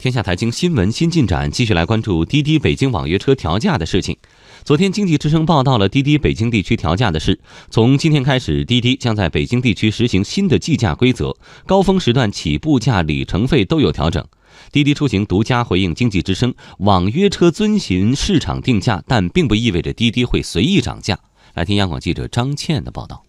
天下财经新闻新进展，继续来关注滴滴北京网约车调价的事情。昨天，经济之声报道了滴滴北京地区调价的事。从今天开始，滴滴将在北京地区实行新的计价规则，高峰时段起步价、里程费都有调整。滴滴出行独家回应经济之声：网约车遵循市场定价，但并不意味着滴滴会随意涨价。来听央广记者张倩的报道。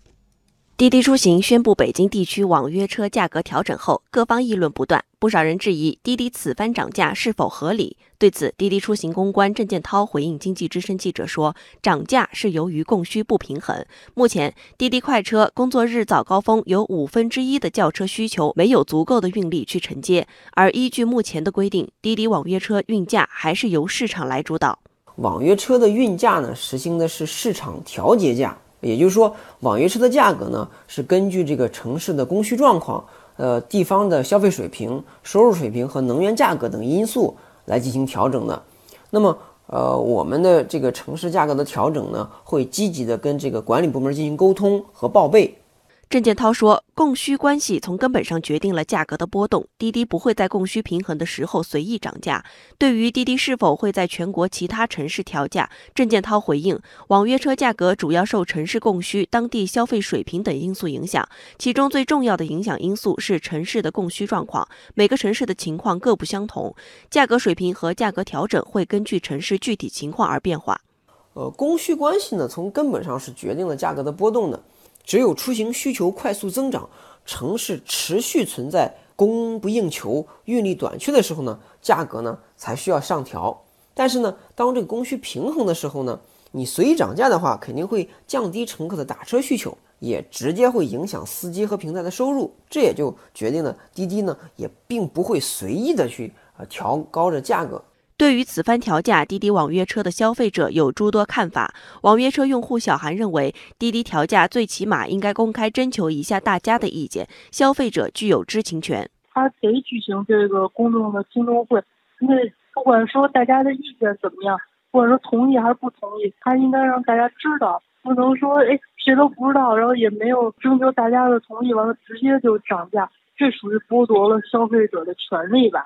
滴滴出行宣布北京地区网约车价格调整后，各方议论不断，不少人质疑滴滴此番涨价是否合理。对此，滴滴出行公关郑建涛回应经济之声记者说：“涨价是由于供需不平衡。目前，滴滴快车工作日早高峰有五分之一的轿车需求没有足够的运力去承接，而依据目前的规定，滴滴网约车运价还是由市场来主导。网约车的运价呢，实行的是市场调节价。”也就是说，网约车的价格呢，是根据这个城市的供需状况、呃地方的消费水平、收入水平和能源价格等因素来进行调整的。那么，呃，我们的这个城市价格的调整呢，会积极的跟这个管理部门进行沟通和报备。郑建涛说：“供需关系从根本上决定了价格的波动，滴滴不会在供需平衡的时候随意涨价。对于滴滴是否会在全国其他城市调价，郑建涛回应：网约车价格主要受城市供需、当地消费水平等因素影响，其中最重要的影响因素是城市的供需状况。每个城市的情况各不相同，价格水平和价格调整会根据城市具体情况而变化。呃，供需关系呢，从根本上是决定了价格的波动的。”只有出行需求快速增长，城市持续存在供不应求、运力短缺的时候呢，价格呢才需要上调。但是呢，当这个供需平衡的时候呢，你随意涨价的话，肯定会降低乘客的打车需求，也直接会影响司机和平台的收入。这也就决定了滴滴呢，也并不会随意的去呃调高着价格。对于此番调价，滴滴网约车的消费者有诸多看法。网约车用户小韩认为，滴滴调价最起码应该公开征求一下大家的意见，消费者具有知情权。他得举行这个公众的听证会，因为不管说大家的意见怎么样，或者说同意还是不同意，他应该让大家知道，不能说哎谁都不知道，然后也没有征求大家的同意，完了直接就涨价，这属于剥夺了消费者的权利吧。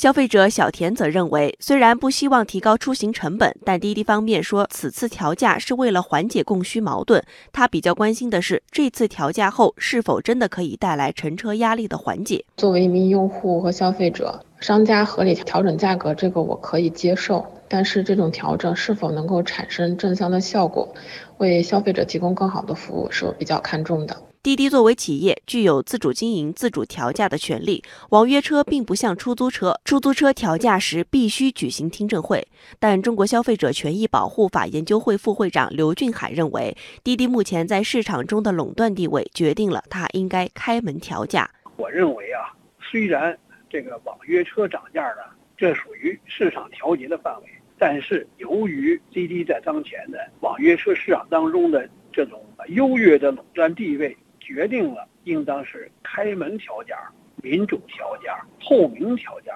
消费者小田则认为，虽然不希望提高出行成本，但滴滴方面说此次调价是为了缓解供需矛盾。他比较关心的是，这次调价后是否真的可以带来乘车压力的缓解。作为一名用户和消费者，商家合理调整价格，这个我可以接受。但是这种调整是否能够产生正向的效果，为消费者提供更好的服务，是我比较看重的。滴滴作为企业，具有自主经营、自主调价的权利。网约车并不像出租车，出租车调价时必须举行听证会。但中国消费者权益保护法研究会副会长刘俊海认为，滴滴目前在市场中的垄断地位，决定了它应该开门调价。我认为啊，虽然这个网约车涨价呢，这属于市场调节的范围，但是由于滴滴在当前的网约车市场当中的这种优越的垄断地位。决定了，应当是开门调价、民主调价、透明调价。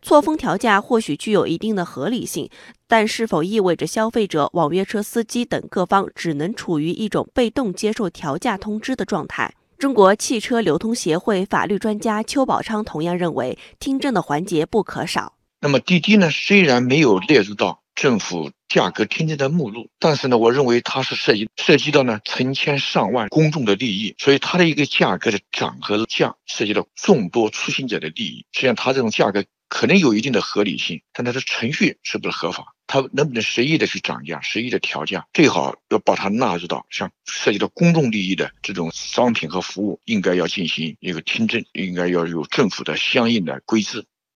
错峰调价或许具有一定的合理性，但是否意味着消费者、网约车司机等各方只能处于一种被动接受调价通知的状态？中国汽车流通协会法律专家邱宝昌同样认为，听证的环节不可少。那么滴滴呢？虽然没有列入到政府。价格听证的目录，但是呢，我认为它是涉及涉及到呢成千上万公众的利益，所以它的一个价格的涨和降涉及到众多出行者的利益。实际上，它这种价格可能有一定的合理性，但它的程序是不是合法？它能不能随意的去涨价、随意的调价？最好要把它纳入到像涉及到公众利益的这种商品和服务，应该要进行一个听证，应该要有政府的相应的规制。